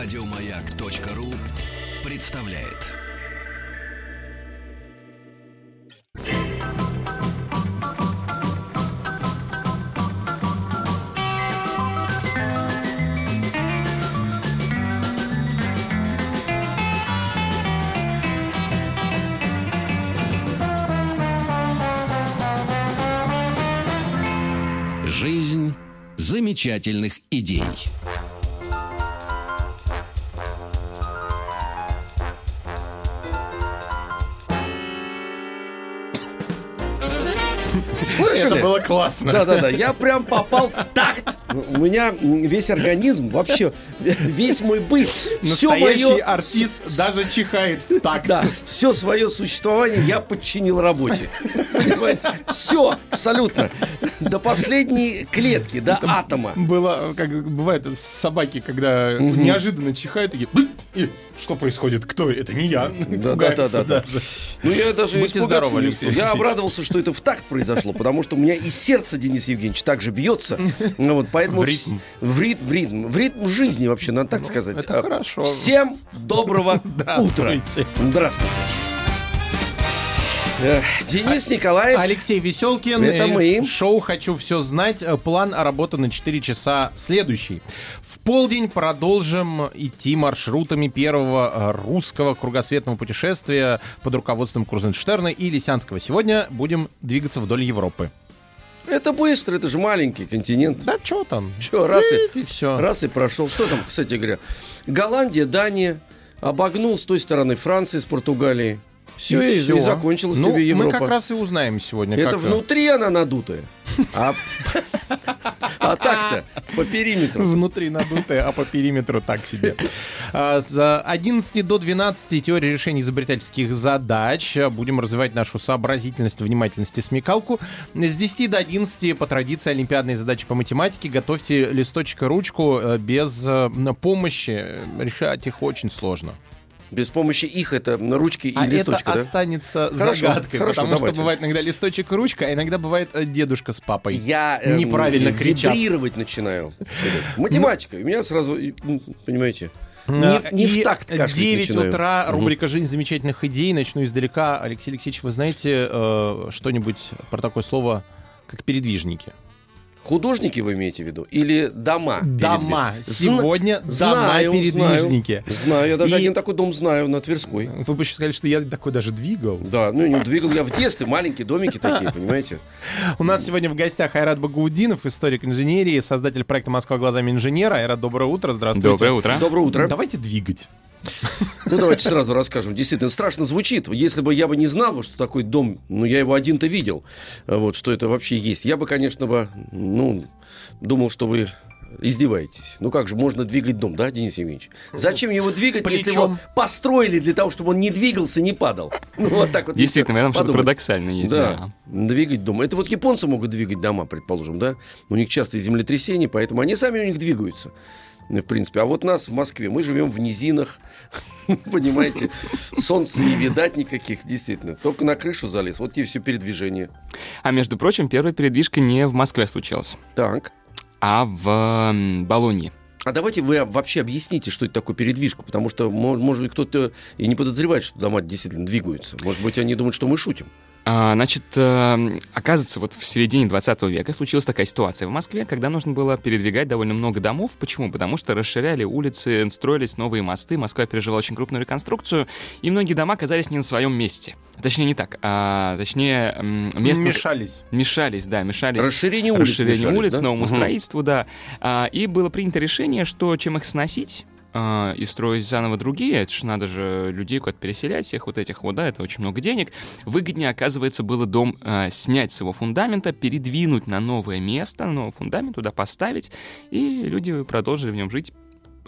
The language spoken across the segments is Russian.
Радиомаяк.ру представляет. Жизнь замечательных идей. Слышали? Это было классно. Да-да-да, я прям попал в такт. У меня весь организм, вообще весь мой быт, все мое... артист даже чихает в такт. Да, все свое существование я подчинил работе. Понимаете? Все, абсолютно. До последней клетки, до атома. Было, как бывает, собаки, когда неожиданно чихают, такие... И что происходит? Кто? Это не я. Да, да, да, да. даже. Ну, я даже Будьте здоровы, Алексей. Я обрадовался, что это в такт произошло, потому что у меня и сердце, Денис Евгеньевич, также бьется. Ну, вот, поэтому В ритм. Ну, В ритм, в ритм. В ритм жизни вообще, надо так сказать. это А, хорошо. Всем доброго утра. Здравствуйте. Э, Денис Николаев. Алексей Веселкин. Это э, мы. Шоу «Хочу все знать». Э, План работы на 4 часа следующий. Полдень продолжим идти маршрутами первого э, русского кругосветного путешествия под руководством Крузенштерна и Лисянского. Сегодня будем двигаться вдоль Европы. Это быстро, это же маленький континент. Да что там? Чё, раз и- и все. Раз и прошел. Что там, кстати говоря? Голландия, Дания. Обогнул с той стороны Франции, с Португалией. Все, и, и закончилась ну, тебе Европа. Мы как раз и узнаем сегодня. Это как- внутри она надутая. А, а так-то по периметру. Внутри надутая, а по периметру так себе. А, С 11 до 12 теория решения изобретательских задач. Будем развивать нашу сообразительность, внимательность и смекалку. С 10 до 11 по традиции олимпиадные задачи по математике. Готовьте листочек и ручку. Э, Без э, помощи решать их очень сложно. Без помощи их это ручки и А листочка, это да? останется Хорошо, загадкой. хорошо, потому давайте. что бывает иногда листочек и ручка, а иногда бывает э, дедушка с папой. Я эм, Неправильно кричат. начинаю. Математика. У меня сразу, понимаете, не, не и в такт кашлять 9 начинаю. утра, рубрика «Жизнь замечательных идей». Начну издалека. Алексей Алексеевич, вы знаете э, что-нибудь про такое слово, как передвижники? Художники вы имеете в виду? Или дома? Дома. передвиж- Сегодня Зна- дома знаю, передвижники. Знаю, знаю. я даже И- один такой дом знаю на Тверской. Вы бы еще сказали, что я такой даже двигал. Да, ну не двигал я в детстве, маленькие домики такие, понимаете? У нас сегодня в гостях Айрат Багаудинов, историк инженерии, создатель проекта «Москва глазами инженера». Айрат, доброе утро, здравствуйте. Доброе утро. Доброе утро. Давайте двигать. Ну, давайте сразу расскажем. Действительно, страшно звучит. Если бы я бы не знал, что такой дом, ну, я его один-то видел, вот, что это вообще есть, я бы, конечно, бы, ну, думал, что вы издеваетесь. Ну как же можно двигать дом, да, Денис Евгеньевич? Зачем его двигать, если Причем- его построили для того, чтобы он не двигался, не падал? Ну, вот так вот. если Действительно, этом что-то парадоксальное есть. Да, Да. двигать дом. Это вот японцы могут двигать дома, предположим, да? У них часто землетрясения, поэтому они сами у них двигаются. В принципе. А вот нас в Москве, мы живем в низинах, понимаете, солнца не видать никаких, действительно. Только на крышу залез, вот тебе все передвижение. А между прочим, первая передвижка не в Москве случилась, Так. а в Болонье. А давайте вы вообще объясните, что это такое передвижка, потому что, мо- может быть, кто-то и не подозревает, что дома действительно двигаются. Может быть, они думают, что мы шутим. А, значит, э, оказывается, вот в середине 20 века случилась такая ситуация в Москве, когда нужно было передвигать довольно много домов. Почему? Потому что расширяли улицы, строились новые мосты, Москва пережила очень крупную реконструкцию, и многие дома оказались не на своем месте. Точнее, не так, а точнее, место... Мешались. Мешались, да, мешались. Расширение улиц расширение улиц, да? новому Мгм. строительству, да. А, и было принято решение, что чем их сносить а, и строить заново другие, это же надо же людей куда-то переселять, всех вот этих вот, да, это очень много денег. Выгоднее, оказывается, было дом а, снять с его фундамента, передвинуть на новое место, на новый фундамент туда поставить, и люди продолжили в нем жить,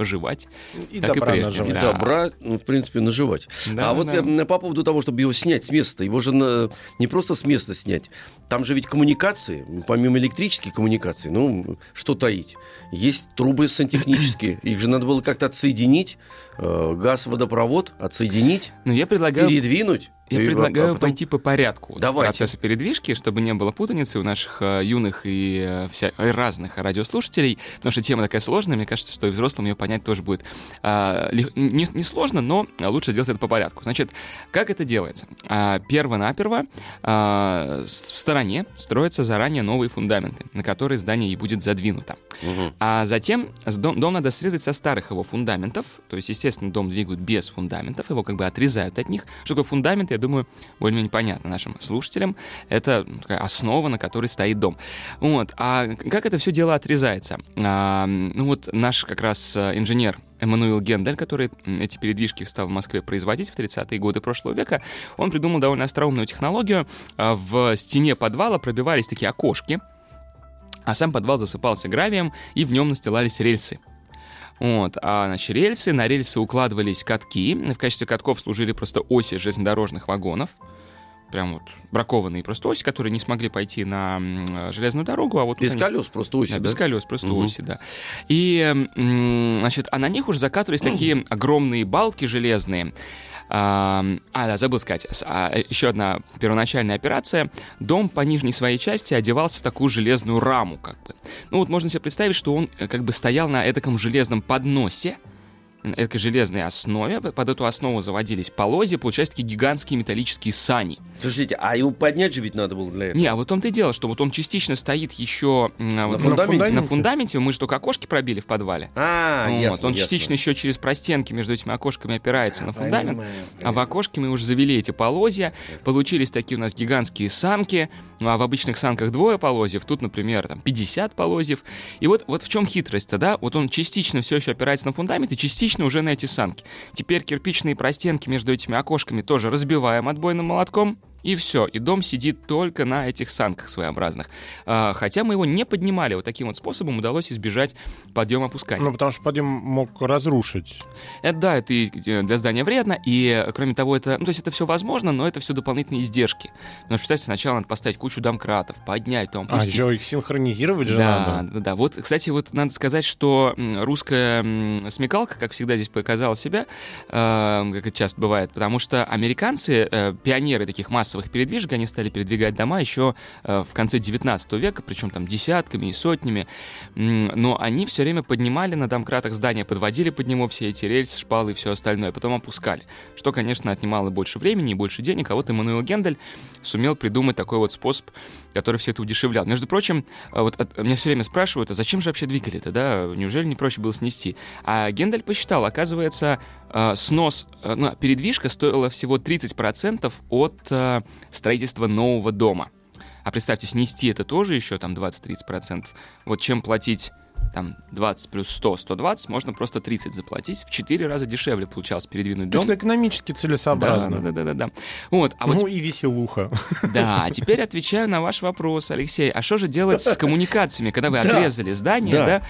поживать. И Так и добра прежде, наживать. И Да. добра, ну, в принципе, наживать. Да, а вот да. я, м, по поводу того, чтобы его снять с места, его же на- не просто с места снять. Там же ведь коммуникации, помимо электрических коммуникаций, ну, что таить. Есть трубы сантехнические, их же надо было как-то отсоединить, э, газ, водопровод отсоединить, Но я предлагаю передвинуть. Я И предлагаю а потом- пойти по порядку Давайте. процесса передвижки, чтобы не было путаницы у наших э, юных и э, вся, и разных радиослушателей, потому что тема такая сложная, мне кажется, что и взрослым ее понять тоже будет а, лег- не, не сложно, но лучше сделать это по порядку. Значит, как это делается? А, Перво-наперво с- в стороне строятся заранее новые фундаменты, на которые здание и будет задвинуто. Мгм. А затем дом, дом надо срезать со старых его фундаментов. То есть, естественно, дом двигают без фундаментов, его как бы отрезают от них. Что такое фундамент, я думаю, более-менее понятно нашим слушателям. Это такая основа, на которой стоит дом. Вот. А как это все дело отрезается? А, ну вот наш как раз э, инженер Эммануил Гендель, который эти передвижки стал в Москве производить в 30-е годы прошлого века, он придумал довольно остроумную технологию. А, В стене подвала пробивались такие окошки, а сам подвал засыпался гравием, и в нем настилались рельсы. Вот, а значит, рельсы, на рельсы укладывались катки. В качестве катков служили просто оси железнодорожных вагонов. Прям вот бракованные просто оси, которые не смогли пойти на железную дорогу, а вот Без они- колес просто оси, да, да? без колес, просто Мгм. оси, да. И, значит, а на них уже закатывались такие огромные балки железные. А, да, забыл сказать. А, э, еще одна первоначальная операция. Дом по нижней своей части одевался в такую железную раму, как бы. Ну вот можно себе представить, что он э, как бы стоял на этаком железном подносе, этой железной основе. Под эту основу заводились полозья, получались такие гигантские металлические сани. Слушайте, а его поднять же ведь надо было для этого. Не, а вот том-то и дело, что вот он частично стоит еще м, а, вот фундаменте? на фундаменте. Мы же только окошки пробили в подвале. А, Вот, ясно, он ясно. частично еще через простенки между этими окошками опирается на фундамент. Понимаю, А в окошке мы уже завели эти полозья, получились такие у нас гигантские санки, ну, а в обычных санках двое полозьев, тут, например, там 50 полозьев. И вот, вот в чем хитрость-то, да? Вот он частично все еще опирается на фундамент и частично уже на эти санки. Теперь кирпичные простенки между этими окошками тоже разбиваем отбойным молотком, и все, и дом сидит только на этих санках своеобразных. А, хотя мы его не поднимали, вот таким вот способом удалось избежать подъема опускания. Ну, потому что подъем мог разрушить. Это да, это и для здания вредно, и кроме того, это, ну, то есть это все возможно, но это все дополнительные издержки. Потому что, представьте, сначала надо поставить кучу домкратов, поднять, там, А, опустить. еще их синхронизировать же да, надо. да, да. Вот, кстати, вот надо сказать, что русская смекалка, как всегда, здесь показала себя, э, как это часто бывает, потому что американцы, э, пионеры таких массовых передвижек, они стали передвигать дома еще э, в конце 19 века, причем там десятками и сотнями, но они все время поднимали на домкратах здание, подводили под него все эти рельсы, шпалы и все остальное, потом опускали, что, конечно, отнимало больше времени и больше денег, а вот Эммануил Гендель сумел придумать такой вот способ, который все это удешевлял. Между прочим, э, вот от- меня все время спрашивают, а зачем же вообще двигали это, да? Неужели не проще было снести? А Гендель посчитал, оказывается, э, снос, э, ну, передвижка стоила всего 30% от э, строительства нового дома. А представьте, снести это тоже еще там 20-30%. Вот чем платить там 20 плюс 100, 120, можно просто 30 заплатить. В 4 раза дешевле получалось передвинуть То есть дом. экономически целесообразно. Да, да, да, да, да. Вот, а вот ну и веселуха. да, а теперь отвечаю на ваш вопрос, Алексей. А что же делать с коммуникациями, когда вы Да. отрезали здание, Да. да?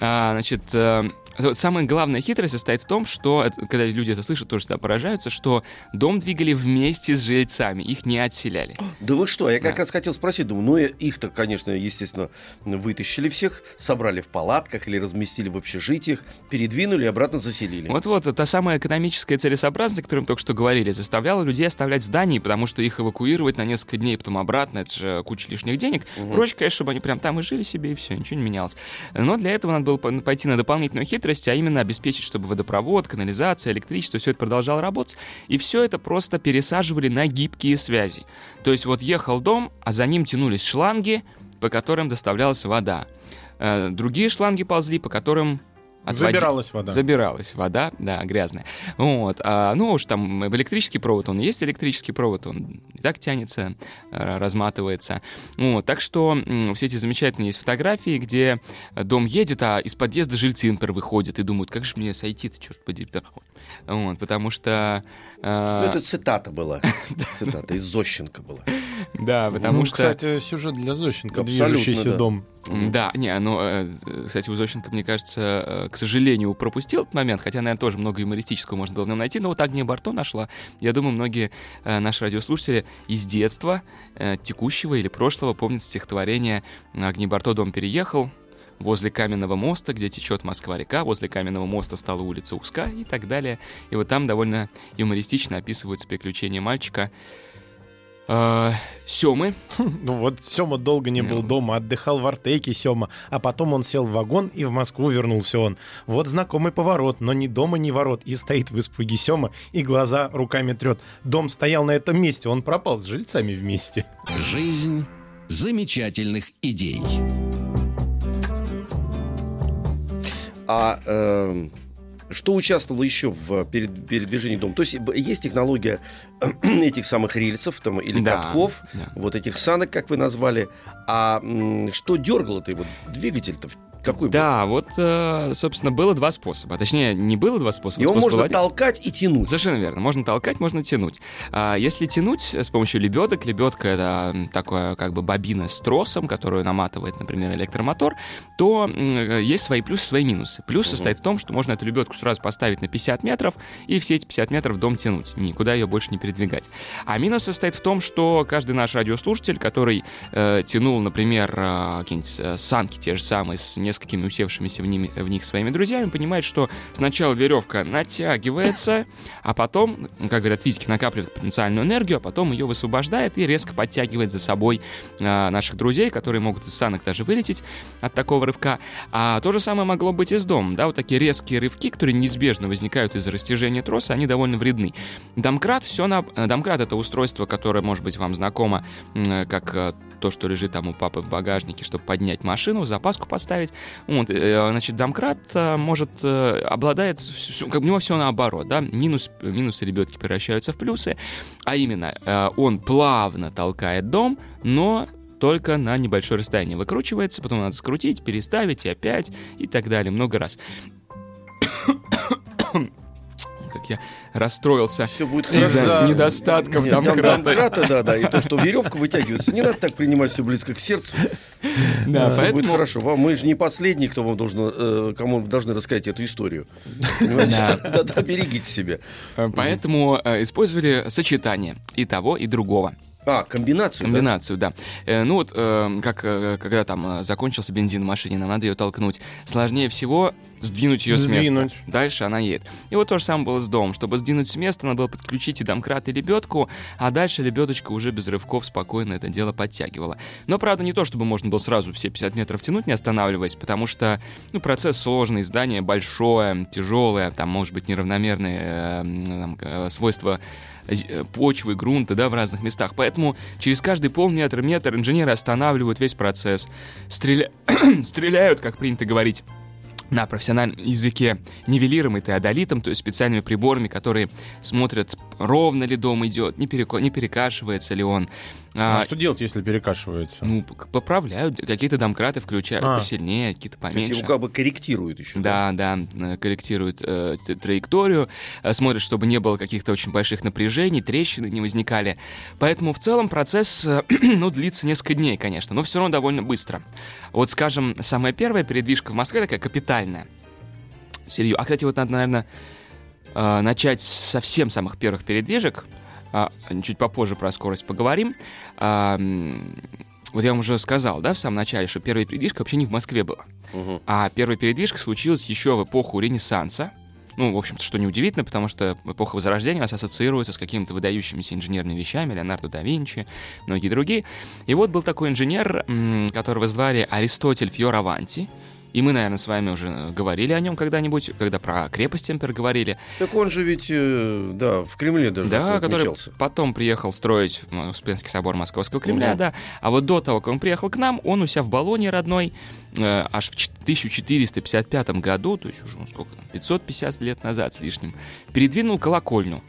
А, значит, э, самая главная хитрость состоит в том, что, когда люди это слышат, тоже всегда поражаются, что дом двигали вместе с жильцами, их не отселяли. Да вы что, я как Да. раз хотел спросить, думаю, ну их-то, конечно, естественно, вытащили всех, собрали в палатках или разместили в общежитиях, передвинули и обратно заселили. Вот-вот, та самая экономическая целесообразность, о которой мы только что говорили, заставляла людей оставлять здание, потому что их эвакуировать на несколько дней, потом обратно, это же куча лишних денег. Проще, конечно, чтобы они прям там и жили себе, и все, ничего не менялось. Но для этого надо было по- пойти на дополнительную хитрость, а именно обеспечить, чтобы водопровод, канализация, электричество, все это продолжало работать. И все это просто пересаживали на гибкие связи. То есть вот ехал дом, а за ним тянулись шланги, по которым доставлялась вода. Э, Другие шланги ползли, по которым отводи- Забиралась вода. Забиралась вода, да, грязная. Вот. А, ну уж там электрический провод, он есть электрический провод, он и так тянется, э, разматывается. Вот. Так что все эти замечательные есть фотографии, где дом едет, а из подъезда жильцы, например, выходят и думают, как же мне сойти-то, черт подери. Вот, потому что... э, Ну, это цитата была. Цитата из Зощенко была. Да, потому Ну, что... Кстати, сюжет для Зощенко, Абсолютно, движущийся да. дом. Да, не, ну, э, кстати, у Зощенко, мне кажется, э, к сожалению, пропустил этот момент, хотя, наверное, тоже много юмористического можно было в нем найти, но вот Агния Барто нашла. Я думаю, многие э, наши радиослушатели из детства, текущего или прошлого, помнят стихотворение «Агния Барто дом переехал», возле каменного моста, где течет Москва-река, возле каменного моста стала улица узка и так далее. И вот там довольно юмористично описываются приключения мальчика, э, Семы. Ну вот, Сема долго не был Ну. дома, отдыхал в Артеке Сема, а потом он сел в вагон, и в Москву вернулся он. Вот знакомый поворот, но ни дома, ни ворот, и стоит в испуге Сема, и глаза руками трет. Дом стоял на этом месте, он пропал с жильцами вместе. Жизнь замечательных идей. А эм, что участвовало еще в перед- передвижении дома? То есть есть технология этих самых рельсов там, или Да, катков, да. вот этих санок, как вы назвали. А что дергало-то его? Двигатель-то в- какой был? Да, вот, э, собственно, было два способа. Точнее, не было два способа. Его можно один. толкать и тянуть. Совершенно верно. Можно толкать, можно тянуть. А если тянуть с помощью лебедок, лебедка это м, такая как бы бобина с тросом, которую наматывает, например, электромотор, то м, есть свои плюсы, свои минусы. Плюс состоит в том, что можно эту лебедку сразу поставить на 50 метров и все эти 50 метров в дом тянуть, никуда ее больше не передвигать. А минус состоит в том, что каждый наш радиослушатель, который э, тянул, например, э, какие-нибудь э, санки те же самые с несколькими усевшимися в, ними, в них своими друзьями, понимает, что сначала веревка натягивается, а потом, ну, как говорят физики, накапливает потенциальную энергию, а потом ее высвобождает и резко подтягивает за собой э, наших друзей, которые могут из санок даже вылететь от такого рывка. А то же самое могло быть и с домом, да, вот такие резкие рывки, которые неизбежно возникают из-за растяжения троса, они довольно вредны. Домкрат все на... э, Домкрат — это устройство, которое, может быть, вам знакомо, э, как э, то, что лежит там у папы в багажнике, чтобы поднять машину, запаску поставить. Вот, э, значит, домкрат э, может, э, обладает, как у него все наоборот, да, минус, минусы лебедки превращаются в плюсы, а именно, он плавно толкает дом, но только на небольшое расстояние выкручивается, потом надо скрутить, переставить и опять, и так далее, много раз. Как я расстроился Все будет хорошо. из-за недостатков Нет, там домкрата. домкрата, да, да, и то, что веревка вытягивается. Не надо так принимать все близко к сердцу. Да, будет поэтому... хорошо. Вам, мы же не последний, кто вам должен, э, кому вы должны рассказать эту историю. Да, берегите себя. Э, Поэтому э, использовали сочетание и того, и другого. А, комбинацию, да? Комбинацию, да. Э, ну вот, э, как э, когда там э, закончился бензин в машине, нам надо ее толкнуть. Сложнее всего сдвинуть ее с Сдвинуть. места. Дальше она едет. И вот то же самое было с домом. Чтобы сдвинуть с места, надо было подключить и домкрат, и лебедку, а дальше лебедочка уже без рывков спокойно это дело подтягивала. Но, правда, не то, чтобы можно было сразу все 50 метров тянуть, не останавливаясь, потому что ну, процесс сложный, здание большое, тяжелое, там, может быть, неравномерные э, э, свойства почвы, грунта, да, в разных местах. Поэтому через каждый полметр, метр инженеры останавливают весь процесс, стреля- стреляют, как принято говорить, на профессиональном языке нивелиром и теодолитом, то есть специальными приборами, которые смотрят, ровно ли дом идет, не, переко- не перекашивается ли он. А А, что делать, если перекашивается? ну, поправляют, какие-то домкраты включают А. посильнее, какие-то То есть поменьше. его как бы корректируют еще. Да, да, э, корректирует э, траекторию, э, смотрит, чтобы не было каких-то очень больших напряжений, трещины не возникали. Поэтому в целом процесс, э, ну, длится несколько дней, конечно, но все равно довольно быстро. Вот, скажем, самая первая передвижка в Москве такая капитальная. Серьезно. А, кстати, вот надо, наверное, э, начать совсем самых первых передвижек. А, чуть попозже про скорость поговорим. М, вот я вам уже сказал, да, в самом начале, что первая передвижка вообще не в Москве была. Мгм. А первая передвижка случилась еще в эпоху Ренессанса. Ну, в общем-то, что неудивительно, потому что эпоха Возрождения у нас ассоциируется с какими-то выдающимися инженерными вещами, Леонардо да Винчи, многие другие. И вот был такой инженер, которого звали Аристотель Фьораванти. И мы, наверное, с вами уже говорили о нем когда-нибудь, когда про крепость Темпер говорили. Так он же ведь, э, да, в Кремле даже Да, который потом приехал строить Успенский собор Московского Кремля, Мгм. да. А вот до того, как он приехал к нам, он у себя в Болоне родной, э, аж в ч- 1455 году, то есть уже ну, сколько там, 550 лет назад с лишним, передвинул колокольню.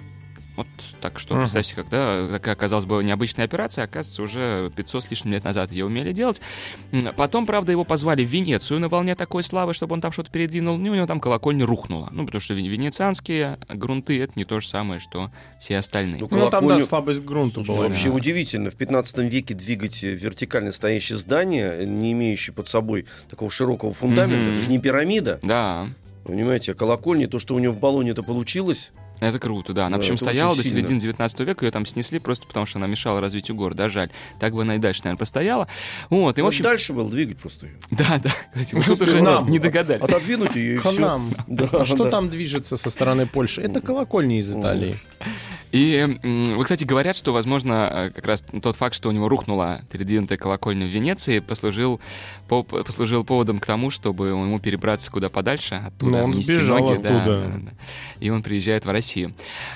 Вот так что, Ага. представьте, когда такая, казалось бы, необычная операция, оказывается, уже 500 с лишним лет назад ее умели делать. Потом, правда, его позвали в Венецию на волне такой славы, чтобы он там что-то передвинул, и у него там колокольня рухнула. Ну, потому что ве- венецианские грунты — это не то же самое, что все остальные. Ну, Ну, там, да, колокольню- слабость грунта Слушай, была. вообще да. удивительно. В 15 веке двигать э, вертикально стоящее здание, не имеющее под собой такого широкого фундамента, Мгм. это же не пирамида. Да. Понимаете, а колокольня, то, что у него в баллоне это получилось, Это круто, да. Она Да, причем стояла до сильно. середины 19 века, ее там снесли просто потому, что она мешала развитию города. А жаль. Так бы она и дальше, наверное, простояла. Вот, и, в Ну, общем... дальше было двигать просто ее. Да, да. Кстати, мы тут уже нам. не догадались. Отодвинуть ее и К все. нам. Да, А что да. там движется со стороны Польши? Это колокольни из Италии. И, вот, кстати, говорят, что, возможно, э, как раз тот факт, что у него рухнула передвинутая колокольня в Венеции, послужил, по- послужил поводом к тому, чтобы ему перебраться куда подальше, оттуда Ну, он нести сбежал ноги, да, оттуда. да, да. И он приезжает в Россию.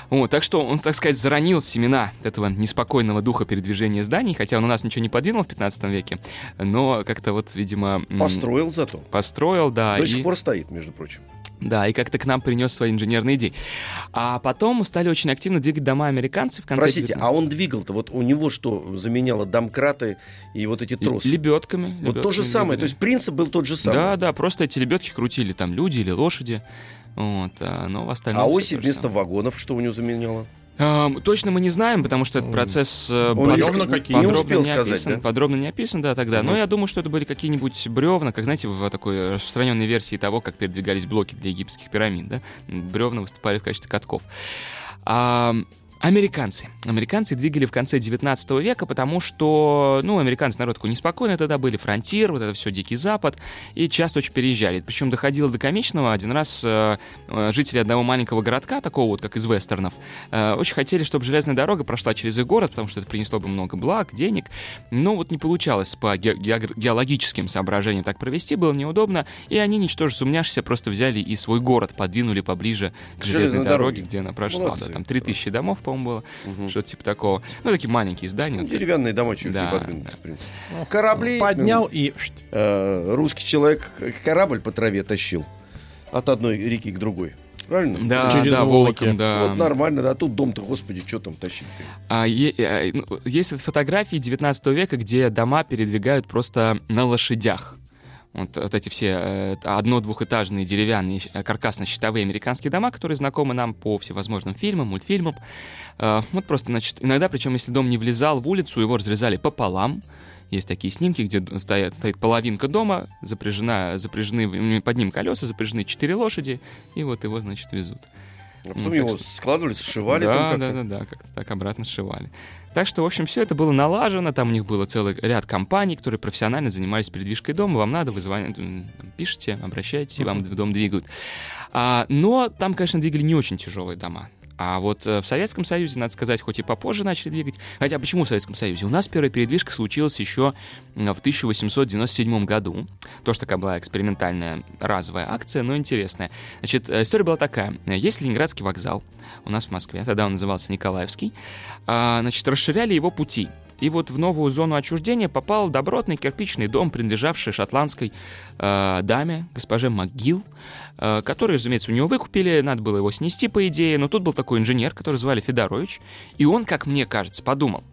Вот, так что он, так сказать, заронил семена этого неспокойного духа передвижения зданий, хотя он у нас ничего не подвинул в 15 веке, но как-то вот, видимо... Построил зато. Построил, да. До и- сих пор стоит, между прочим. Да, и как-то к нам принес свои инженерные идеи. А потом стали очень активно двигать дома американцы в конце Простите, 19 а он двигал-то, вот у него что заменяло домкраты и вот эти тросы? Лебедками. Вот то же самое, то есть принцип был тот же самый. Да, да, просто эти лебедки крутили там люди или лошади. Вот, а, но в остальном А оси вместо самое. вагонов что у него заменяло? Ам, точно мы не знаем, потому что этот процесс э, Он не- какие? не подробно успел не сказать, описан, да? подробно не описан, да, тогда. Но я думаю, что это были какие-нибудь бревна, как, знаете, в такой распространенной версии того, как передвигались блоки для египетских пирамид, да? Бревна выступали в качестве катков. А, Американцы. Американцы двигали в конце 19 века, потому что, ну, американцы народ такой неспокойный тогда были, фронтир, вот это все Дикий Запад, и часто очень переезжали. Причем доходило до комичного. Один раз э, э, жители одного маленького городка, такого вот, как из вестернов, э, очень хотели, чтобы железная дорога прошла через их город, потому что это принесло бы много благ, денег. Но вот не получалось по ге- геогр- геологическим соображениям так провести, было неудобно, и они, ничтоже сумняшися, просто взяли и свой город подвинули поближе к железной, Железной дороге, дороге. где она прошла. Молодцы. Да, там 3000 домов, по-моему, было, Мгм. что-то типа такого. Ну, такие маленькие здания. Ну. Деревянные домочки Да, не подвинуты, в принципе. Корабли. Поднял и... э, русский человек корабль по траве тащил от одной реки к другой. Правильно? Да, Через да, Волоки. волоком, да. Вот нормально, да. А тут дом-то, господи, что там тащить-то? А, е- э, ну, есть вот фотографии 19 века, где дома передвигают просто на лошадях. Вот, вот эти все э, одно-двухэтажные деревянные э, каркасно-щитовые американские дома, которые знакомы нам по всевозможным фильмам, мультфильмам. Э, вот просто, значит, иногда, причем, если дом не влезал в улицу, его разрезали пополам. Есть такие снимки, где стоят, стоит половинка дома, запряжена, запряжены под ним колеса, запряжены четыре лошади, и вот его, значит, везут. А потом Ну, его что- складывали, сшивали да, да, да, да, как-то так обратно сшивали. Так что, в общем, все это было налажено. Там у них было целый ряд компаний, которые профессионально занимались передвижкой дома. Вам надо, вы звоните, пишите, обращайтесь, и вам в дом двигают. А, но там, конечно, двигали не очень тяжелые дома. А вот э, в Советском Союзе, надо сказать, хоть и попозже начали двигать. Хотя почему в Советском Союзе? У нас первая передвижка случилась еще в 1897 году. Тоже такая была экспериментальная разовая акция, но интересная. Значит, э, история была такая. Есть Ленинградский вокзал у нас в Москве, тогда он назывался Николаевский. А, значит, расширяли его пути. И вот в новую зону отчуждения попал добротный кирпичный дом, принадлежавший шотландской э, даме, госпоже МакГилл, э, который, разумеется, у него выкупили, надо было его снести, по идее, но тут был такой инженер, который звали Федорович, и он, как мне кажется, подумал,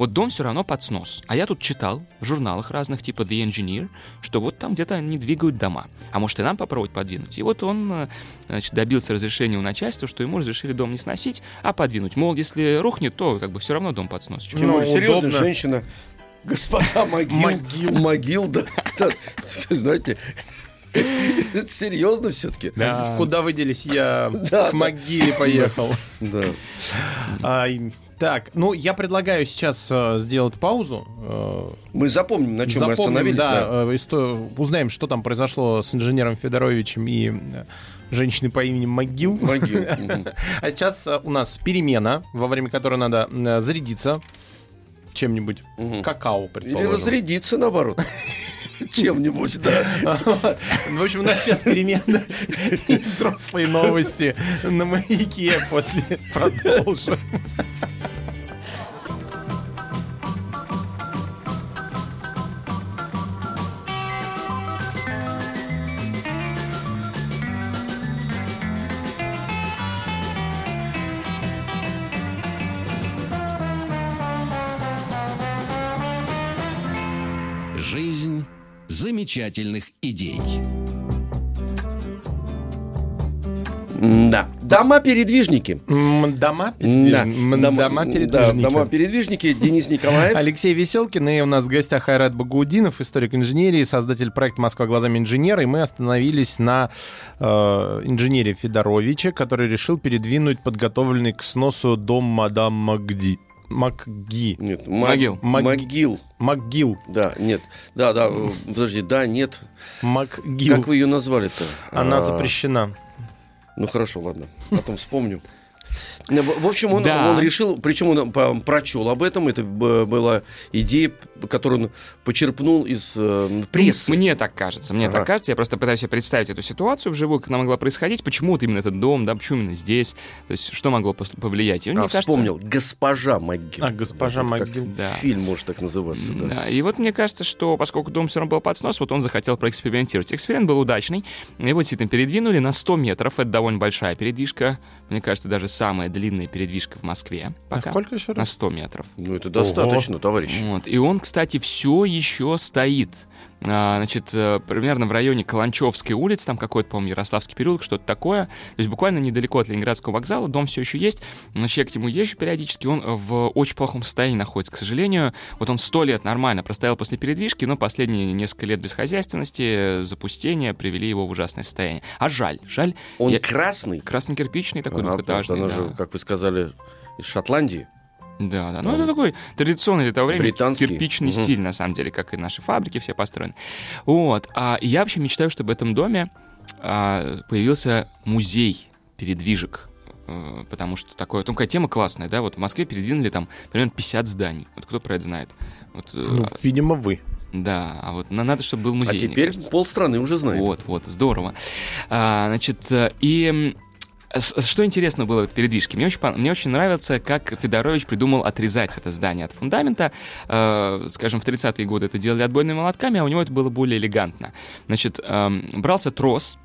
вот дом все равно под снос. А я тут читал в журналах разных, типа The Engineer, что вот там где-то они двигают дома. А может и нам попробовать подвинуть. И вот он э, значит, добился разрешения у начальства, что ему разрешили дом не сносить, а подвинуть. Мол, если рухнет, то как бы все равно дом под снос. Ну, серьезная удобно. женщина. Господа могил. Могил. Могил, да. Знаете, это серьезно все-таки. Да. Куда вы делись? Я Да, к могиле поехал. Да. Ай, Так, ну я предлагаю сейчас э, сделать паузу. э, Мы запомним, на чем мы запомним, остановились. да, да. э, исто- узнаем, что там произошло с инженером Федоровичем и женщиной по имени Могил. Могил. А сейчас э, у нас перемена, во время которой надо э, зарядиться чем-нибудь. Какао, Или предположим. разрядиться, наоборот. Чем-нибудь, да. В общем, у нас сейчас перемена взрослые новости на маяке после продолжим. Замечательных идей. Да. Дома-передвижники. М, Дома? Да. передвиж- м, Дома да, передвижники. дома-передвижники. Денис Николаев. Алексей Веселкин, и у нас в гостях Айрат Багаудинов, историк инженерии, создатель проекта «Москва глазами инженера». И мы остановились на э, инженере Федоровиче, который решил передвинуть подготовленный к сносу дом мадам Макди. Макги. Нет, ма- Могил. Мог- Могил. МакГилл. Да, нет. Да, да, э, подожди, да, нет. МакГилл. Как вы ее назвали-то? Она А, запрещена. Ну хорошо, ладно. Потом вспомню. Ну, В общем, он, Да. он решил, причем он по- прочел об этом, это б- была идея, которую он почерпнул из э, прессы. Мне так кажется, мне Ага. так кажется. Я просто пытаюсь себе представить эту ситуацию вживую, как она могла происходить, почему вот именно этот дом, да, почему именно здесь, то есть что могло повлиять. И А, мне кажется, вспомнил, госпожа МакГилл. А, госпожа Вот МакГилл. Да. Фильм может так называться, да. Да, и вот мне кажется, что поскольку дом все равно был под снос, вот он захотел проэкспериментировать. Эксперимент был удачный. Его действительно передвинули на 100 метров. Это довольно большая передвижка. Мне кажется, даже самая длинная передвижка в Москве. А Пока. сколько еще На раз? 100 метров. Ну, это достаточно, товарищ. Вот. И он, кстати, все еще стоит. А, значит, э, примерно в районе Каланчевской улицы, там какой-то, по-моему, Ярославский переулок, что-то такое. То есть буквально недалеко от Ленинградского вокзала, дом все еще есть. Значит, я к нему езжу периодически, он в очень плохом состоянии находится, к сожалению. Вот он сто лет нормально простоял после передвижки, но последние несколько лет бесхозяйственности, запустения привели его в ужасное состояние. А жаль, жаль. Он Я- красный. Красно-кирпичный такой что двухэтажный. она да. же, как вы сказали, из Шотландии. Да, да. Ну, это такой традиционный для того времени британский. кирпичный стиль, на самом деле, как и наши фабрики все построены. Вот. А и я вообще мечтаю, чтобы в этом доме а, появился музей передвижек. Э, Потому что такое, ну, такая тема классная, да, вот в Москве передвинули там примерно 50 зданий. Вот кто про это знает? Вот, э, Ну, видимо, вы. да, а вот на- надо, чтобы был музей. а теперь полстраны уже знает. Вот, вот, здорово. А, значит, э, и что интересно было в этой передвижке? Мне очень, мне очень нравится, как Федорович придумал отрезать это здание от фундамента. Э, скажем, в 30-е годы это делали отбойными молотками, а у него это было более элегантно. Значит, эм, брался трос,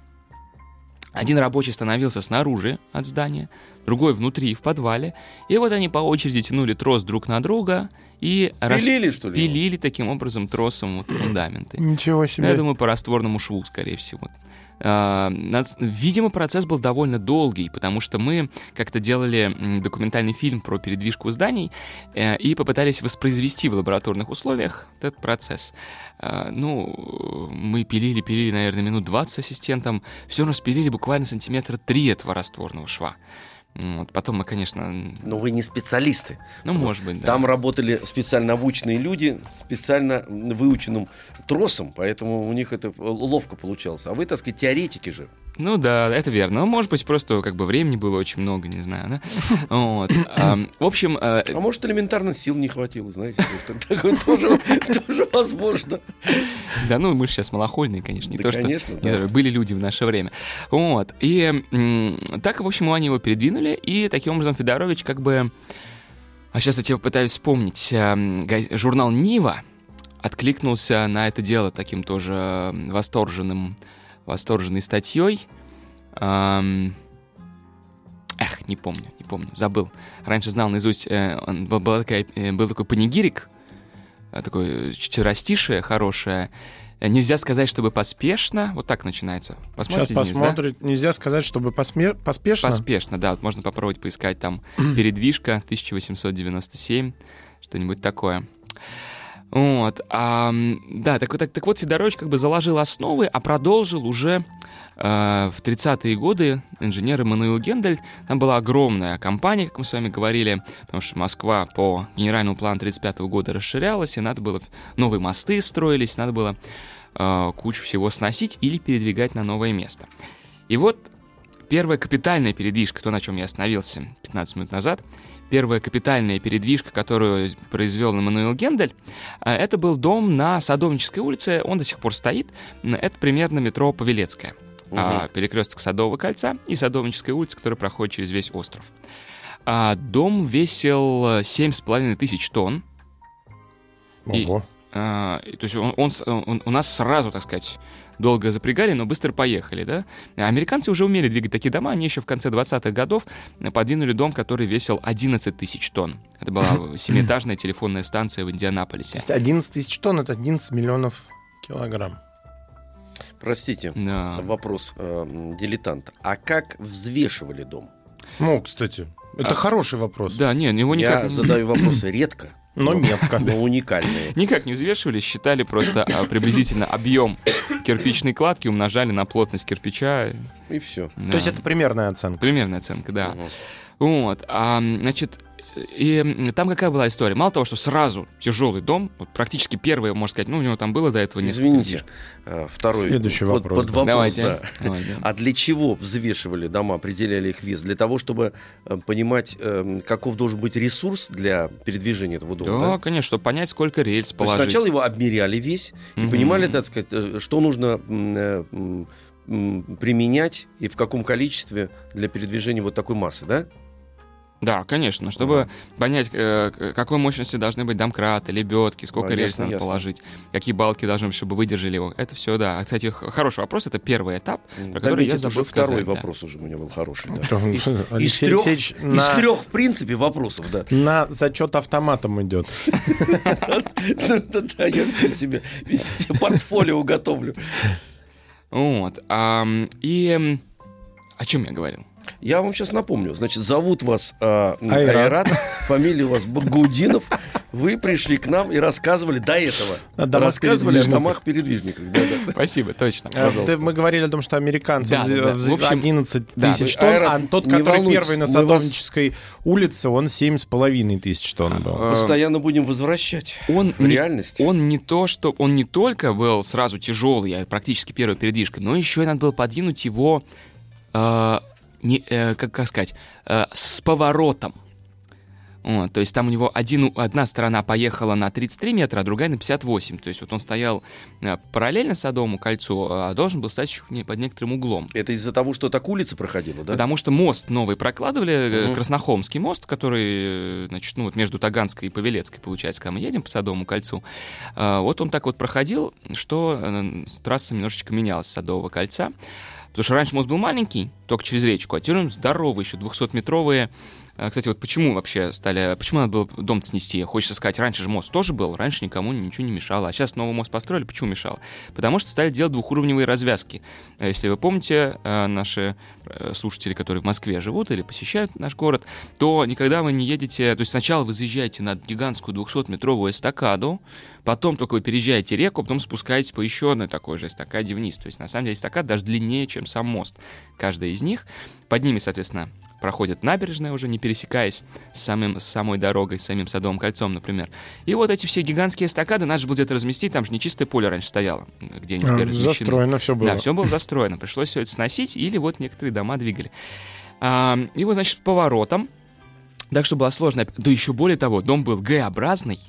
один рабочий становился снаружи от здания, другой внутри, в подвале. И вот они по очереди тянули трос друг на друга и Пилили, что ли? распилили таким образом тросом вот фундаменты. Ничего Ну, себе. Я думаю, по растворному шву, скорее всего. А, Видимо, процесс был довольно долгий, потому что мы как-то делали документальный фильм про передвижку зданий э, и попытались воспроизвести в лабораторных условиях этот процесс. А, Ну, мы пилили, пилили, наверное, минут 20 с ассистентом, все распилили буквально сантиметра 3 этого растворного шва. Вот. Потом мы, конечно, Но вы не специалисты. ну, может быть, да. Там работали специально обученные люди, специально выученным тросом, поэтому у них это ловко получалось. А вы, так сказать, теоретики же. Ну да, это верно. Ну, может быть, просто как бы времени было очень много, не знаю, да? Вот. Ам, В общем, э, А может, элементарно сил не хватило, знаете. Такое тоже возможно. да, ну мы же сейчас малохольные, конечно, не Да, то, что конечно, не да. были люди в наше время. Вот. И так, в общем, они его передвинули, и таким образом Федорович как бы... А сейчас я тебе попытаюсь вспомнить. Га- Журнал «Нива» откликнулся на это дело таким тоже восторженным, восторженной статьей. Эх, не помню, не помню, забыл. Раньше знал наизусть, э, был, такая, э, был такой панигирик, э, такое четверостишее хорошее. Э, Нельзя сказать, чтобы поспешно. Вот так начинается. Сейчас Посмотрите, Денис, да? посмотрим. Нельзя сказать, чтобы посме- поспешно. Поспешно, да. Вот можно попробовать поискать там «Передвижка 1897», что-нибудь такое. Вот. а, да, так, так, так вот, Федорович как бы заложил основы, а продолжил уже э, в 30-е годы инженер Эммануил Гендель. Там была огромная компания, как мы с вами говорили, потому что Москва по генеральному плану 35 года расширялась, и надо было... Новые мосты строились, надо было э, кучу всего сносить или передвигать на новое место. И вот первая капитальная передвижка, то, на чем я остановился 15 минут назад, первая капитальная передвижка, которую произвел Эммануил Гендель, а, это был дом на Садовнической улице, он до сих пор стоит, это примерно метро Павелецкая, а, перекресток Садового кольца и Садовнической улицы, которая проходит через весь остров. А, Дом весил э, 7,5 тысяч тонн, И- Ого. а, и, то есть он, он он- у нас сразу, так сказать, долго запрягали, но быстро поехали, да? А Американцы уже умели двигать такие дома, они еще в конце 20-х годов подвинули дом, который весил 11 тысяч тонн. Это была семиэтажная телефонная станция в Индианаполисе. есть 11 тысяч тонн — это 11 миллионов килограмм. Простите, Да. вопрос э, дилетанта. А как взвешивали дом? Ну, кстати, это А, хороший вопрос. Да, не, его никак... Я задаю вопросы редко, Но метко. но уникальные. Никак не взвешивали, считали просто а, приблизительно объем кирпичной кладки, умножали на плотность кирпича. И все. Да. То есть это примерная оценка. Примерная оценка, да. Вот, а, значит, и там какая была история? Мало того, что сразу тяжелый дом, вот практически первое, можно сказать, ну, у него там было до этого несколько Извините, э, второй Следующий под- вопрос, под да. вопрос, Давайте. да. Давай, да. А для чего взвешивали дома, определяли их вес? Для того, чтобы э, понимать, э, каков должен быть ресурс для передвижения этого дома. Да, да? конечно, чтобы понять, сколько рельс То положить. сначала его обмеряли весь и Мгм. понимали, так сказать, что нужно применять и в каком количестве для передвижения вот такой массы, да? Да, конечно, чтобы понять, э, какой мощности должны быть домкраты, лебедки, сколько А, рельс ясно, надо ясно. положить, какие балки должны быть, чтобы выдержали его. Это все, да. А, кстати, хороший вопрос, это первый этап, про который я забыл уже второй сказать, да. вопрос уже у меня был хороший. да. Из, трех, Алексеевич из на- трех, в принципе, вопросов, да. На зачет автоматом идет. Да-да, я все себе портфолио готовлю. Вот. и о чем я говорил? Я вам сейчас напомню. Значит, зовут вас а, м, Айрат. Айрат, фамилия у вас Багаудинов. Вы пришли к нам и рассказывали до этого. О домах рассказывали о домах передвижниках. Да-да. Спасибо, точно. А, Пожалуйста. ты- Мы говорили о том, что американцы Да, да, да. В общем, 11 да, тысяч тонн, Айрат, а тот, не который первый на мы вас- Садовнической улице, он 7,5 тысяч тонн был. А, Постоянно будем возвращать Он в не, реальность. он не то, что он не только был сразу тяжелый, а практически первая передвижка, но еще и надо было подвинуть его, э, не, э, как, как сказать, э, с поворотом. Вот, то есть там у него один, одна сторона поехала на 33 метра, а другая на 58. То есть вот он стоял э, параллельно Садовому кольцу, а должен был стать еще под некоторым углом. Это из-за того, что так улица проходила, да? Потому что мост новый прокладывали, Мгм. Краснохолмский мост, который, э, значит, ну вот между Таганской и Павелецкой, получается, когда мы едем по Садовому кольцу. А, Вот он так вот проходил, что трасса немножечко менялась с Садового кольца. Потому что раньше мост был маленький, только через речку, а теперь он здоровый, еще 200-метровые. А, Кстати, вот почему вообще стали, почему надо было дом снести? Хочется сказать, раньше же мост тоже был, раньше никому ничего не мешало, а сейчас новый мост построили, почему мешало? Потому что стали делать двухуровневые развязки. Э, Если вы помните, э, наши э, слушатели, которые в Москве живут или посещают наш город, то никогда вы не едете, то есть сначала вы заезжаете на гигантскую 200-метровую эстакаду, потом только вы переезжаете реку, потом спускаетесь по еще одной такой же эстакаде вниз. То есть на самом деле эстакада даже длиннее, чем сам мост. Каждая из них. Под ними, соответственно, проходит набережная уже, не пересекаясь с, самым, с самой дорогой, с самим Садовым кольцом, например. И вот эти все гигантские эстакады надо же было где-то разместить, там же не чистое поле раньше стояло, где они А, теперь размещены. Застроено все было. Да, все было застроено. Пришлось все это сносить, или вот некоторые дома двигали. А, и вот, значит, поворотом. Так что было сложно. Да еще более того, дом был Г-образный.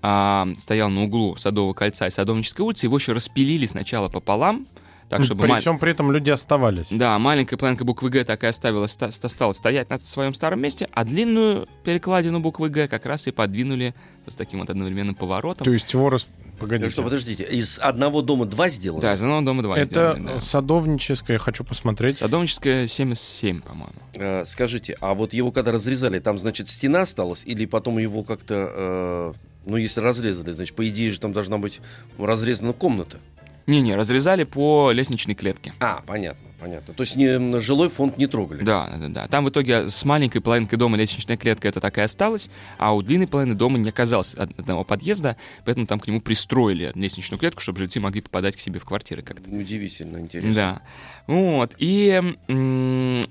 а, стоял на углу Садового кольца и Садовнической улицы. Его еще распилили сначала пополам. Так, чтобы При ма- всем при этом люди оставались. да, маленькая планка буквы Г так и оставила, ста- ста- стала стоять на своем старом месте, а длинную перекладину буквы Г как раз и подвинули с таким вот одновременным поворотом. То есть его. Так Погодите. что, подождите, из одного дома два сделано? Да, из одного дома два Это сделали, да. садовническое, хочу посмотреть. Садовническая 77, по-моему. Э, скажите, а вот его когда разрезали, там, значит, стена осталась, или потом его как-то, э, ну, если разрезали, значит, по идее же там должна быть разрезана комната? Не-не, разрезали по лестничной клетке. А, понятно, понятно. То есть не, жилой фонд не трогали? Да, да, да. Там в итоге с маленькой половинкой дома лестничная клетка это так и осталась, а у длинной половины дома не оказалось од- одного подъезда, поэтому там к нему пристроили лестничную клетку, чтобы жильцы могли попадать к себе в квартиры как-то. Удивительно интересно. Да. Вот. И м,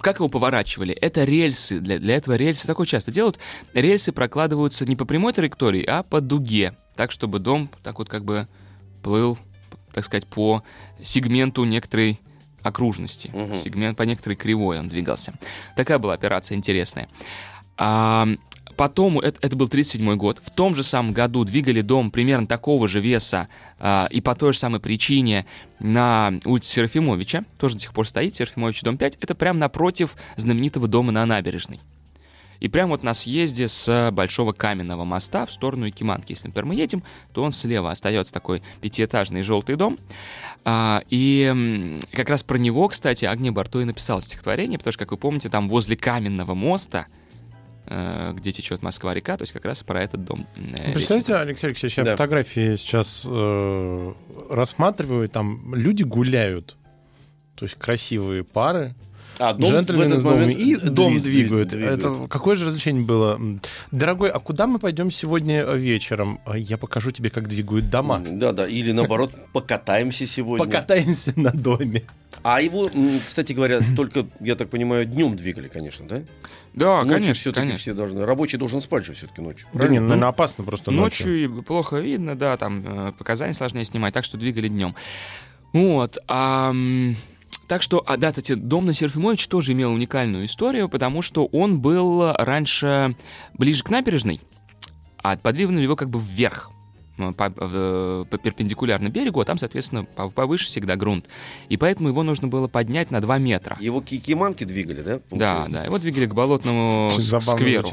как его поворачивали? Это рельсы. Для, для этого рельсы такое часто делают. Рельсы прокладываются не по прямой траектории, а по дуге. Так, чтобы дом так вот как бы плыл, так сказать, по сегменту некоторой окружности. Мгм. Сегмент по некоторой кривой он двигался. Такая была операция интересная. А, потом, это, это был 37 год, в том же самом году двигали дом примерно такого же веса а, и по той же самой причине на улице Серафимовича, тоже до сих пор стоит, Серафимович, дом 5, это прямо напротив знаменитого дома на набережной. И прямо вот на съезде с Большого Каменного моста в сторону Якиманки. Если, например, мы едем, то он слева остается такой пятиэтажный желтый дом. А, и как раз про него, кстати, Агния Барто и написала стихотворение, потому что, как вы помните, там возле Каменного моста э, где течет Москва-река, то есть как раз про этот дом. э, речь Представляете, Алексей Алексеевич, я Да. фотографии сейчас э, рассматриваю, там люди гуляют. То есть красивые пары, А джентльмены с домом, и дви- дом дви- двигают. двигают. Это какое же развлечение было? Дорогой, а куда мы пойдем сегодня вечером? А Я покажу тебе, как двигают дома. Да, да. Или наоборот, покатаемся сегодня. Покатаемся на доме. А его, кстати говоря, только, я так понимаю, днем двигали, конечно, да? Да, ночью конечно, все-таки конечно. все должны. Рабочий должен спать же все-таки ночью. Да правильно? не, ну, наверное, опасно просто ночью. Ночью и плохо видно, да, там э, показания сложнее снимать, так что двигали днем. Вот. ам, так что, а да, кстати, дом на Серафимович тоже имел уникальную историю, потому что он был раньше ближе к набережной, а подвинули его как бы вверх э, по, в- по перпендикулярно берегу, а там, соответственно, пов- повыше всегда грунт. И поэтому его нужно было поднять на 2 метра. Его кикиманки двигали, да? Да, получается? да, его двигали к болотному забавно скверу.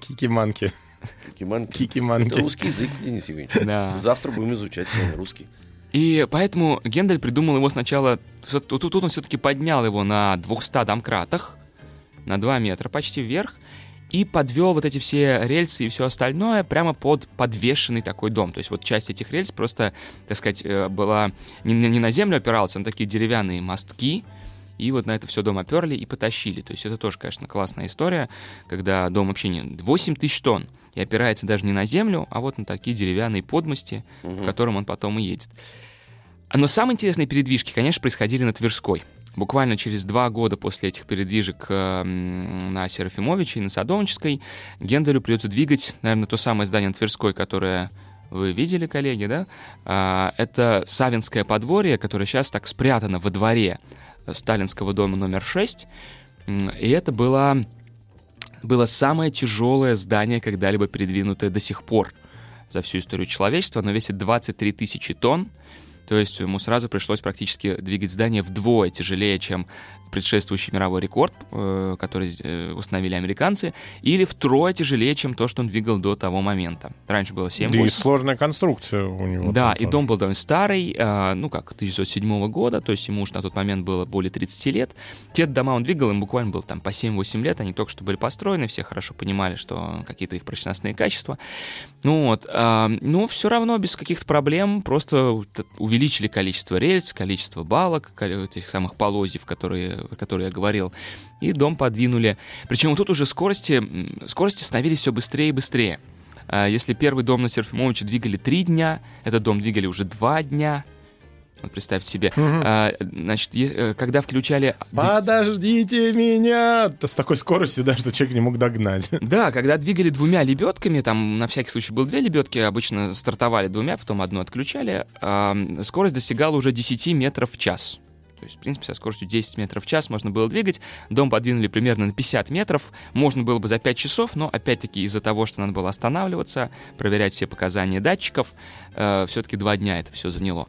Кикиманки. Кикиманки. Это русский язык, Денис Евгеньевич. Да. Завтра будем изучать с вами русский. И поэтому Гендель придумал его сначала... тут он все-таки поднял его на 200 домкратах, на 2 метра почти вверх, и подвел вот эти все рельсы и все остальное прямо под подвешенный такой дом. То есть вот часть этих рельс просто, так сказать, э, была... Не, не на землю опиралась, а на такие деревянные мостки, и вот на это все дом оперли и потащили. То есть это тоже, конечно, классная история, когда дом вообще не... 8 тысяч тонн, и опирается даже не на землю, а вот на такие деревянные подмости, в котором он потом и едет. Но самые интересные передвижки, конечно, происходили на Тверской. Буквально через два года после этих передвижек э, на Серафимовиче и на Садовнической Генделю придется двигать, наверное, то самое здание на Тверской, которое вы видели, коллеги, да? А, это Савинское подворье, которое сейчас так спрятано во дворе Сталинского дома номер 6. М, И это было, было самое тяжелое здание, когда-либо передвинутое до сих пор за всю историю человечества. Оно весит 23 тысячи тонн. То есть ему сразу пришлось практически двигать здание вдвое тяжелее, чем предшествующий мировой рекорд, э, который э, установили американцы, или втрое тяжелее, чем то, что он двигал до того момента. Раньше было 7 Да и сложная конструкция у него. да, там и дом был довольно старый, а, ну как, 1907 года, то есть ему уж на тот момент было более 30 лет. Те дома он двигал, им буквально было там по 7-8 лет, они только что были построены, все хорошо понимали, что какие-то их прочностные качества. Ну вот, а, но все равно без каких-то проблем просто увеличили количество рельс, количество балок, этих самых полозьев, которые, о которых я говорил, и дом подвинули. Причем тут уже скорости, скорости становились все быстрее и быстрее. А, Если первый дом на Серафимовиче двигали три дня, этот дом двигали уже два дня. Вот представьте себе. А, Значит, е- э, когда включали... Подождите меня! Да С такой скоростью, да, что человек не мог догнать. Да, когда двигали двумя лебедками, там на всякий случай было две лебедки, обычно стартовали двумя, потом одну отключали, а, скорость достигала уже 10 метров в час. То есть, в принципе, со скоростью 10 метров в час можно было двигать. Дом подвинули примерно на 50 метров. Можно было бы за 5 часов, но опять-таки из-за того, что надо было останавливаться, проверять все показания датчиков, все-таки два дня это все заняло.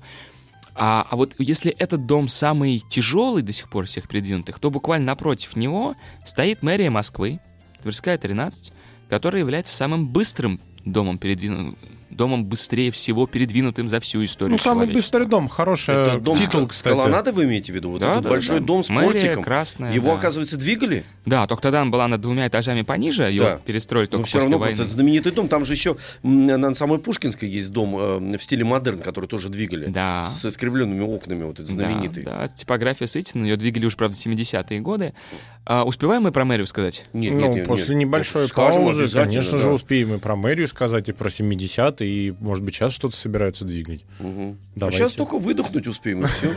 А, а вот если этот дом самый тяжелый до сих пор всех придвинутых, то буквально напротив него стоит мэрия Москвы, Тверская 13, которая является самым быстрым домом, передвину... домом быстрее всего передвинутым за всю историю Ну, самый быстрый дом. Хороший Это дом титул, с кстати. колоннадой вы имеете в виду? Вот Да, этот да, большой да. дом с Мэрия портиком. красная, Его, да. оказывается, двигали? Да, только тогда она была над двумя этажами пониже, ее Да. перестроили Но только все после равно войны. просто знаменитый дом. Там же еще на самой Пушкинской есть дом э, в стиле модерн, который тоже двигали. Да. С искривленными окнами, вот этот знаменитый. Да, да, типография Сытина, ее двигали уже, правда, в 70-е годы. А, успеваем мы про мэрию сказать? Нет, ну, нет, после нет. небольшой Скажем паузы, конечно да. же, успеем и про мэрию сказать, и про 70-е, и, может быть, сейчас что-то собираются двигать. А Давайте. сейчас только выдохнуть успеем, и все.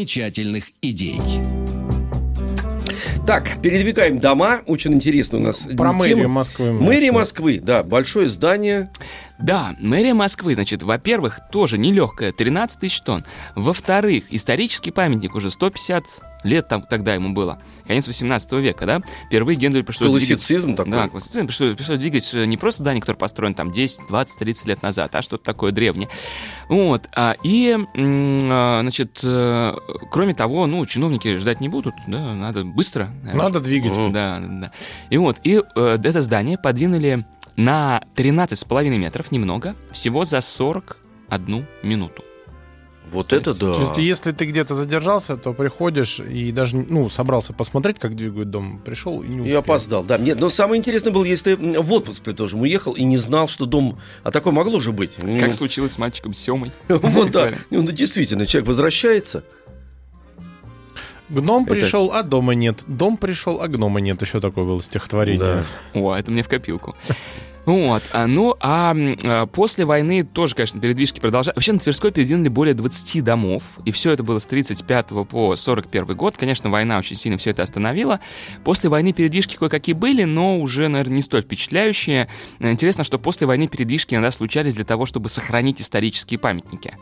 Замечательных идей. Так, передвигаем дома. Очень интересно у нас. Про тема. мэрию Москвы. Мэрия Москвы, да, большое здание. Да, мэрия Москвы, значит, во-первых, тоже нелегкая, 13 тысяч тонн. Во-вторых, исторический памятник уже 150 лет там, тогда ему было. Конец 18 века, да? Впервые Генделю пришлось Классицизм двигать... такой. Да, классицизм. Пришлось, пришлось двигать э, не просто здание, которое построено там 10, 20, 30 лет назад, а что-то такое древнее. Вот. А, и, а, значит, э, кроме того, ну, чиновники ждать не будут, да, надо быстро. наверное. Надо двигать. Да, да, да. И вот, и э, это здание подвинули на 13,5 метров, немного, всего за 41 минуту. Вот это да. То есть, если ты где-то задержался, то приходишь и даже, ну, собрался посмотреть, как двигают дом, пришел и не И успел. опоздал, да. Нет, но самое интересное было, если ты в отпуск, предположим, уехал и не знал, что дом... А такое могло же быть. Ну, Как случилось с мальчиком Семой. Вот да. Ну, ну, действительно, человек возвращается. Гном Это- пришел, а дома нет. Дом пришел, а гнома нет. Еще такое было стихотворение. Да. О, это мне в копилку. Вот, а, ну, а, а, после войны тоже, конечно, передвижки продолжались. Вообще на Тверской передвинули более 20 домов, и все это было с 35 по 41 год. Конечно, война очень сильно все это остановила. После войны передвижки кое-какие были, но уже, наверное, не столь впечатляющие. Интересно, что после войны передвижки иногда случались для того, чтобы сохранить исторические памятники.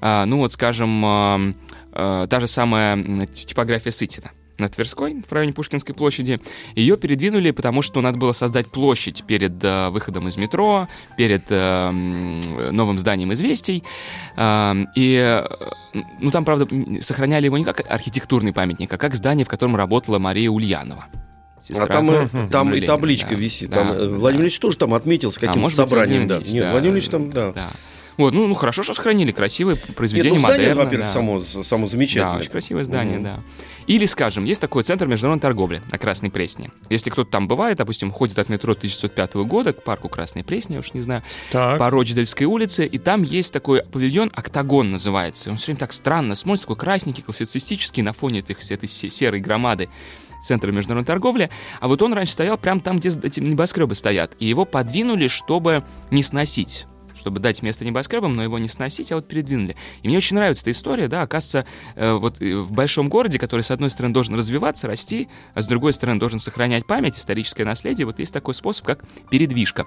А, ну, вот, скажем, та же самая типография Сытина на Тверской, в районе Пушкинской площади. Ее передвинули, потому что надо было создать площадь перед э, выходом из метро, перед э, новым зданием «Известий». Э, и, э, ну, там, правда, сохраняли его не как архитектурный памятник, а как здание, в котором работала Мария Ульянова. сестра А там, и- там и Ленина, табличка да. висит. Да, Там, э, да. Владимир Ильич тоже там отметился А каким-то быть, собранием. Да. Владимир Ильич, Нет, да. Владимир Ильич там, да. Да. Вот, ну, ну, хорошо, что сохранили. Красивое Нет, произведение, ну, здание, модерно, во-первых, да. само, само Да, замечательное. очень красивое здание, Мгм. да. Или, скажем, есть такой центр международной торговли на Красной Пресне. Если кто-то там бывает, допустим, ходит от метро 1905 года к парку Красной Пресни, я уж не знаю, Так. по Рочдельской улице, и там есть такой павильон, «Октагон» называется. Он все время так странно смотрится, такой красненький, классицистический на фоне этих, этой се- серой громады Центра международной торговли. А вот он раньше стоял прямо там, где эти небоскребы стоят. И его подвинули, чтобы не сносить чтобы дать место небоскребам, но его не сносить, а вот передвинули. И мне очень нравится эта история, да, оказывается, э, вот э, в большом городе, который, с одной стороны, должен развиваться, расти, а с другой стороны, должен сохранять память, историческое наследие, вот есть такой способ, как передвижка.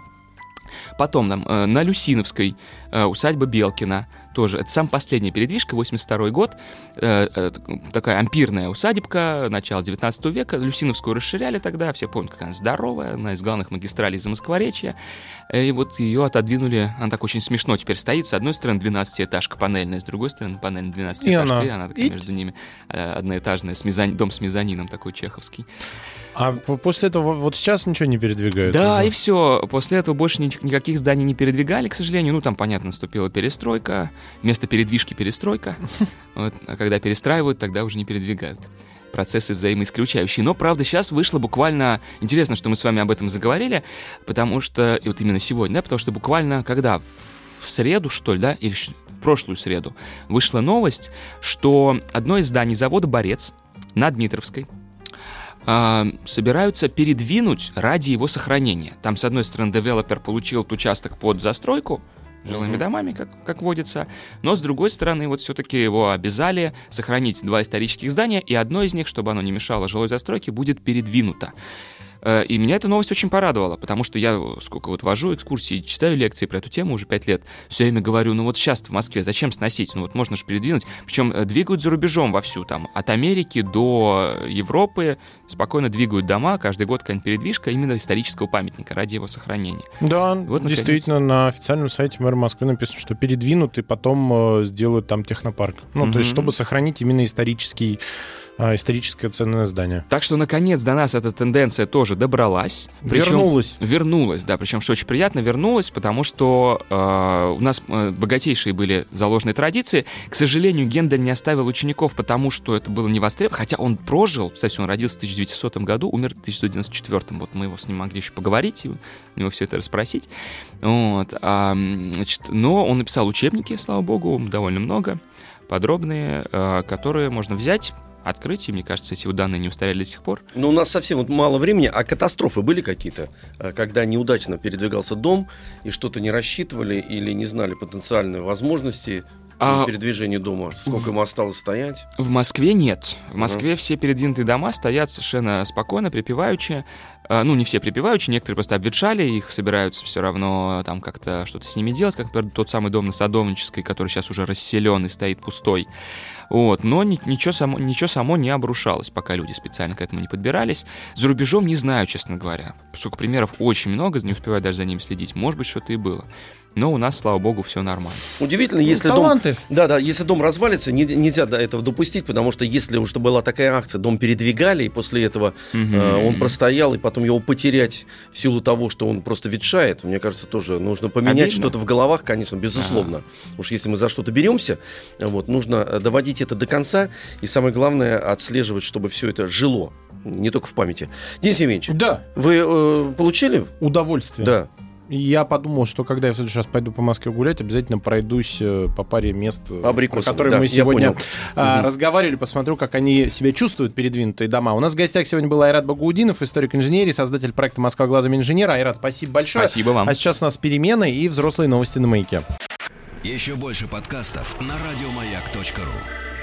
Потом нам э, на Люсиновской усадьба Белкина тоже. Это сам последняя передвижка, 82 год. Э, э, такая ампирная усадебка начала 19 века. Люсиновскую расширяли тогда, все помнят, какая она здоровая, одна из главных магистралей Замоскворечья. Э, И вот ее отодвинули, она так очень смешно теперь стоит. С одной стороны 12-этажка панельная, с другой стороны панель 12-этажка. И она. И она такая Ить. между ними э, одноэтажная, с мезон- дом с мезонином такой чеховский. А после этого вот сейчас ничего не передвигают? Да, уже? и все. После этого больше ни- никаких зданий не передвигали, к сожалению. Ну, там, понятно, наступила перестройка. Вместо передвижки перестройка. Вот. А когда перестраивают, тогда уже не передвигают. Процессы взаимоисключающие. Но, правда, сейчас вышло буквально... Интересно, что мы с вами об этом заговорили, потому что... И вот именно сегодня, да, потому что буквально когда? В среду, что ли, да? Или в прошлую среду вышла новость, что одно из зданий завода «Борец» на Дмитровской а, собираются передвинуть ради его сохранения. Там, с одной стороны, девелопер получил этот участок под застройку, жилыми Мгм. домами, как, как водится, но, с другой стороны, вот все-таки его обязали сохранить два исторических здания, и одно из них, чтобы оно не мешало жилой застройке, будет передвинуто. Э, И меня эта новость очень порадовала, потому что я э, сколько вот вожу экскурсии, читаю лекции про эту тему уже пять лет, все время говорю, ну вот сейчас в Москве зачем сносить? Ну вот можно же передвинуть. Причем э, двигают за рубежом вовсю там, от Америки до Европы спокойно двигают дома, каждый год какая-нибудь передвижка именно исторического памятника ради его сохранения. Да, Вот, наконец. действительно, на официальном сайте мэра Москвы написано, что передвинут и потом сделают там технопарк. Ну, то есть, чтобы сохранить именно исторический, э, историческое ценное здание. Так что, наконец, до нас эта тенденция тоже добралась. Причем- Вернулась. Вернулась, да, причем, что очень приятно, вернулась, потому что э, у нас э, богатейшие были заложенные традиции. К сожалению, Гендель не оставил учеников, потому что это было не востребовано, хотя он прожил, кстати, он родился в 1900 году, умер в 1994, вот мы его с ним могли еще поговорить, и у него все это расспросить. Вот, а, значит, но он написал учебники, слава богу, довольно много, подробные, э, которые можно взять, открыть, и мне кажется, эти данные не устарели до сих пор. Ну, у нас совсем вот мало времени, а катастрофы были какие-то, э, когда неудачно передвигался дом и что-то не рассчитывали или не знали потенциальные возможности А, передвижение дома? Сколько ему осталось стоять? В Москве нет. В Москве все передвинутые дома стоят совершенно спокойно, припеваючи. А, Ну, не все припеваючи, некоторые просто обветшали, их собираются все равно там как-то что-то с ними делать, как, например, тот самый дом на Садовнической, который сейчас уже расселен и стоит пустой. Вот, но ни- ничего само, ничего само не обрушалось, пока люди специально к этому не подбирались. За рубежом не знаю, честно говоря. Поскольку примеров очень много, не успеваю даже за ними следить. Может быть, что-то и было. Но у нас, слава богу, все нормально. Удивительно, если дом... Таланты. Да, да, если дом развалится, не- нельзя до этого допустить, потому что если уже была такая акция, дом передвигали, и после этого э, он простоял, и потом его потерять в силу того, что он просто ветшает, мне кажется, тоже нужно поменять Обидно. что-то в головах, конечно, безусловно. Уж если мы за что-то беремся, вот, нужно э, доводить это до конца, и самое главное, отслеживать, чтобы все это жило, не только в памяти. Денис Евгеньевич, Да, вы э, получили? удовольствие. Да. Я подумал, что когда я в следующий раз пойду по Москве гулять, обязательно пройдусь э, по паре мест, э, про Абрикосовых, которые да, мы сегодня понял. а, разговаривали, посмотрю, как они себя чувствуют, передвинутые дома. У нас в гостях сегодня был Айрат Багаудинов, историк инженерии, создатель проекта «Москва глазами инженера». Айрат, спасибо большое. Спасибо вам. А сейчас у нас перемены и взрослые новости на маяке. Еще больше подкастов на радиомаяк.ру.